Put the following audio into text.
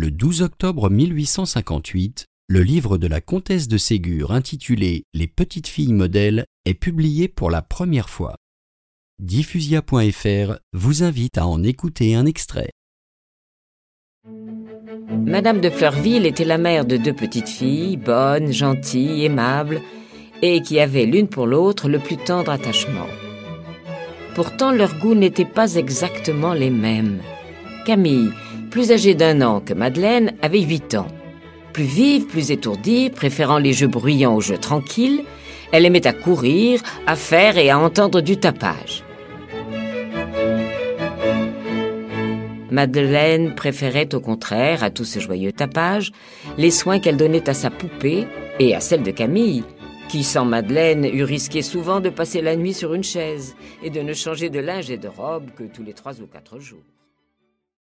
Le 12 octobre 1858, le livre de la comtesse de Ségur intitulé Les petites filles modèles est publié pour la première fois. Diffusia.fr vous invite à en écouter un extrait. Madame de Fleurville était la mère de deux petites filles, bonnes, gentilles, aimables, et qui avaient l'une pour l'autre le plus tendre attachement. Pourtant, leurs goûts n'étaient pas exactement les mêmes. Camille, plus âgée d'un an que Madeleine, avait huit ans. Plus vive, plus étourdie, préférant les jeux bruyants aux jeux tranquilles, elle aimait à courir, à faire et à entendre du tapage. Madeleine préférait au contraire à tout ce joyeux tapage les soins qu'elle donnait à sa poupée et à celle de Camille, qui sans Madeleine eût risqué souvent de passer la nuit sur une chaise et de ne changer de linge et de robe que tous les trois ou quatre jours.